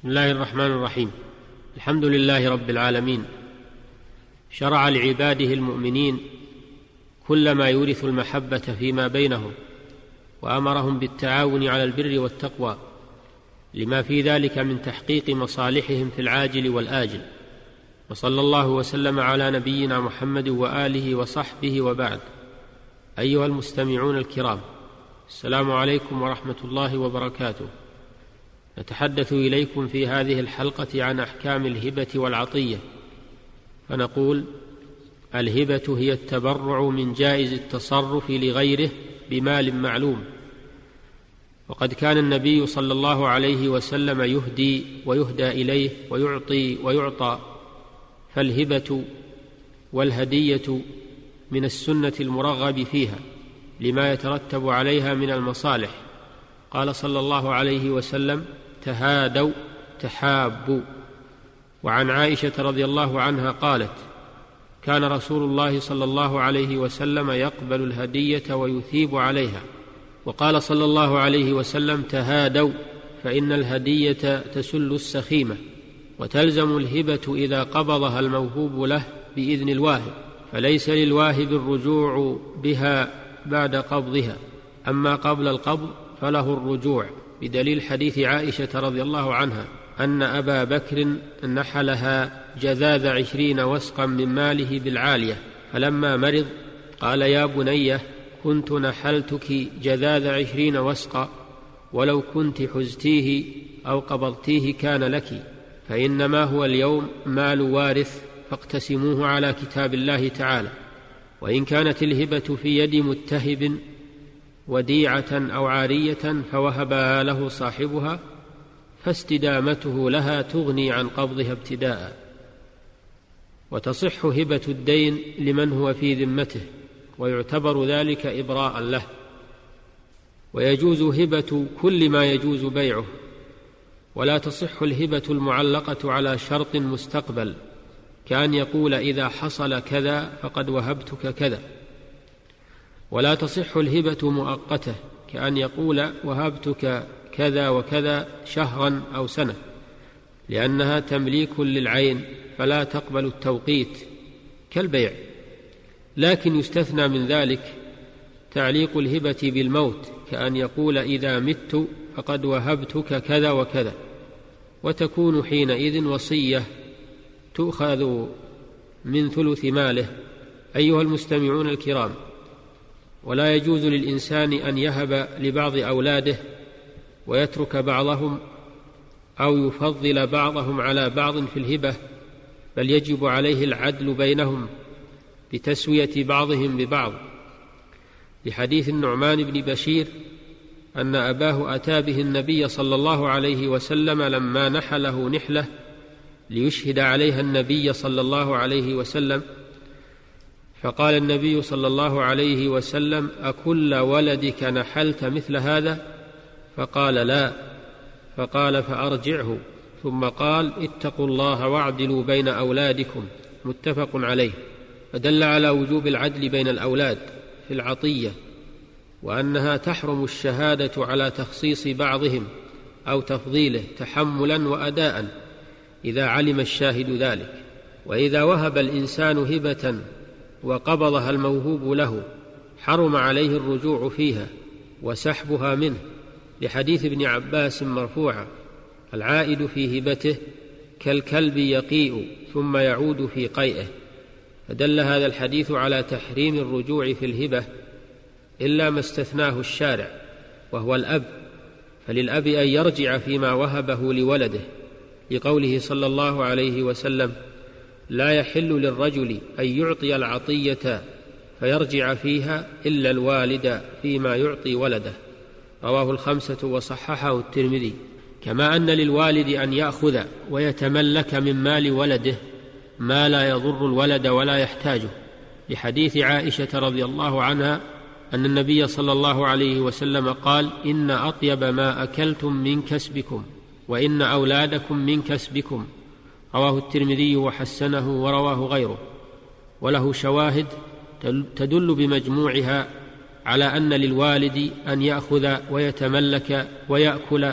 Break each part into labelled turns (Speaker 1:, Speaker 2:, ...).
Speaker 1: بسم الله الرحمن الرحيم. الحمد لله رب العالمين. شرع لعباده المؤمنين كل ما يورث المحبة فيما بينهم وأمرهم بالتعاون على البر والتقوى لما في ذلك من تحقيق مصالحهم في العاجل والآجل. وصلى الله وسلم على نبينا محمد وآله وصحبه وبعد. أيها المستمعون الكرام السلام عليكم ورحمة الله وبركاته. نتحدث إليكم في هذه الحلقة عن أحكام الهبة والعطية. فنقول الهبة هي التبرع من جائز التصرف لغيره بمال معلوم. وقد كان النبي صلى الله عليه وسلم يهدي ويهدى إليه ويعطي ويعطى. فالهبة والهدية من السنة المرغب فيها لما يترتب عليها من المصالح. قال صلى الله عليه وسلم تهادوا تحابوا. وعن عائشة رضي الله عنها قالت كان رسول الله صلى الله عليه وسلم يقبل الهدية ويثيب عليها. وقال صلى الله عليه وسلم تهادوا فإن الهدية تسل السخيمة وتلزم الهبة إذا قبضها الموهوب له بإذن الواهب. فليس للواهب الرجوع بها بعد قبضها أما قبل القبض فله الرجوع. بدليل حديث عائشة رضي الله عنها أن أبا بكر نحلها جذاذ عشرين وسقا من ماله بالعالية فلما مرض قال يا بنيه كنت نحلتك جذاذ عشرين وسقا ولو كنت حزتيه أو قبضتيه كان لك فإنما هو اليوم مال وارث فاقتسموه على كتاب الله تعالى وإن كانت الهبة في يد متهب وديعة أو عارية فوهبها له صاحبها فاستدامته لها تغني عن قبضها ابتداء. وتصح هبة الدين لمن هو في ذمته ويعتبر ذلك إبراء له. ويجوز هبة كل ما يجوز بيعه. ولا تصح الهبة المعلقة على شرط مستقبل كأن يقول إذا حصل كذا فقد وهبتك كذا. ولا تصح الهبة مؤقتة كأن يقول وهبتك كذا وكذا شهرا أو سنة. لأنها تمليك للعين فلا تقبل التوقيت كالبيع. لكن يستثنى من ذلك تعليق الهبة بالموت كأن يقول إذا مت فقد وهبتك كذا وكذا. وتكون حينئذ وصية تؤخذ من ثلث ماله أيها المستمعون الكرام. ولا يجوز للإنسان أن يهب لبعض أولاده ويترك بعضهم أو يفضل بعضهم على بعض في الهبة بل يجب عليه العدل بينهم بتسوية بعضهم ببعض. لحديث النعمان بن بشير أن أباه أتى به النبي صلى الله عليه وسلم لما نحله نحلة ليشهد عليها النبي صلى الله عليه وسلم فقال النبي صلى الله عليه وسلم أكل ولدك نحلت مثل هذا؟ فقال لا. فقال فأرجعه. ثم قال اتقوا الله واعدلوا بين أولادكم. متفق عليه. فدل على وجوب العدل بين الأولاد في العطية وأنها تحرم الشهادة على تخصيص بعضهم أو تفضيله تحملا واداء إذا علم الشاهد ذلك. وإذا وهب الإنسان هبة وقبضها الموهوب له حرم عليه الرجوع فيها وسحبها منه لحديث ابن عباس مرفوعا العائد في هبته كالكلب يقيء ثم يعود في قيئه. فدل هذا الحديث على تحريم الرجوع في الهبة إلا ما استثناه الشارع وهو الأب فللأب أن يرجع فيما وهبه لولده لقوله صلى الله عليه وسلم لا يحل للرجل أن يعطي العطية فيرجع فيها إلا الوالد فيما يعطي ولده. رواه الخمسة وصححه الترمذي. كما أن للوالد أن يأخذ ويتملك من مال ولده ما لا يضر الولد ولا يحتاجه. لحديث عائشة رضي الله عنها أن النبي صلى الله عليه وسلم قال إن أطيب ما أكلتم من كسبكم وإن أولادكم من كسبكم. رواه الترمذي وحسنه ورواه غيره. وله شواهد تدل بمجموعها على أن للوالد أن يأخذ ويتملك ويأكل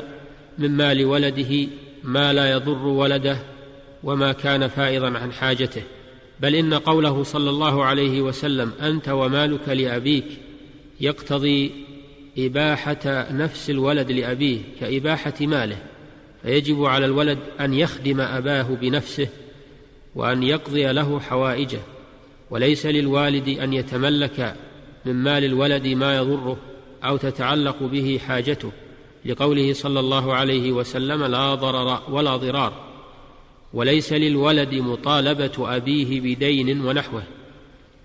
Speaker 1: من مال ولده ما لا يضر ولده وما كان فائضا عن حاجته. بل إن قوله صلى الله عليه وسلم أنت ومالك لأبيك يقتضي إباحة نفس الولد لأبيه كإباحة ماله. فيجب على الولد أن يخدم أباه بنفسه وأن يقضي له حوائجه وليس للوالد أن يتملك من مال الولد ما يضره أو تتعلق به حاجته لقوله صلى الله عليه وسلم لا ضرر ولا ضرار وليس للولد مطالبة أبيه بدين ونحوه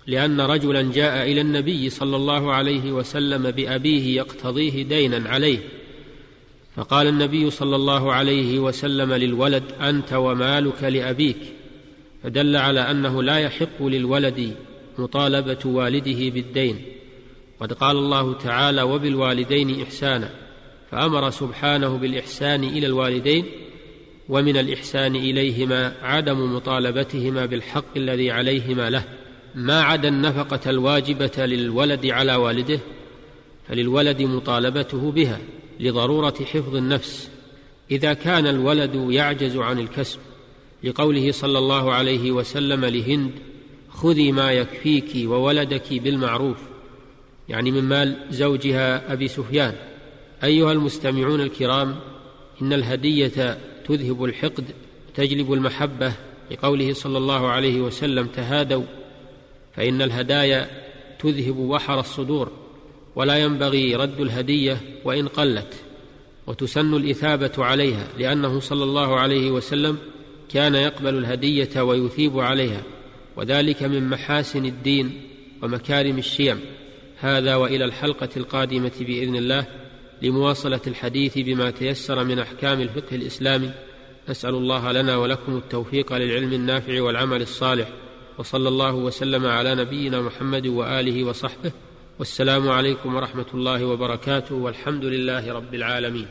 Speaker 1: لأن رجلا جاء إلى النبي صلى الله عليه وسلم بأبيه يقتضيه دينا عليه. فقال النبي صلى الله عليه وسلم للولد أنت ومالك لأبيك. فدل على أنه لا يحق للولد مطالبة والده بالدين. قد قال الله تعالى وبالوالدين إحسانا فأمر سبحانه بالإحسان إلى الوالدين ومن الإحسان إليهما عدم مطالبتهما بالحق الذي عليهما له. ما عدا النفقة الواجبة للولد على والده فللولد مطالبته بها. لضرورة حفظ النفس إذا كان الولد يعجز عن الكسب لقوله صلى الله عليه وسلم لهند خذي ما يكفيك وولدك بالمعروف. يعني من مال زوجها أبي سفيان. أيها المستمعون الكرام إن الهدية تذهب الحقد تجلب المحبة لقوله صلى الله عليه وسلم تهادوا فإن الهدايا تذهب وحر الصدور. ولا ينبغي رد الهدية وإن قلت وتسن الإثابة عليها لأنه صلى الله عليه وسلم كان يقبل الهدية ويثيب عليها وذلك من محاسن الدين ومكارم الشيم. هذا وإلى الحلقة القادمة بإذن الله لمواصلة الحديث بما تيسر من أحكام الفقه الإسلامي. نسأل الله لنا ولكم التوفيق للعلم النافع والعمل الصالح وصلى الله وسلم على نبينا محمد وآله وصحبه. والسلام عليكم ورحمة الله وبركاته والحمد لله رب العالمين.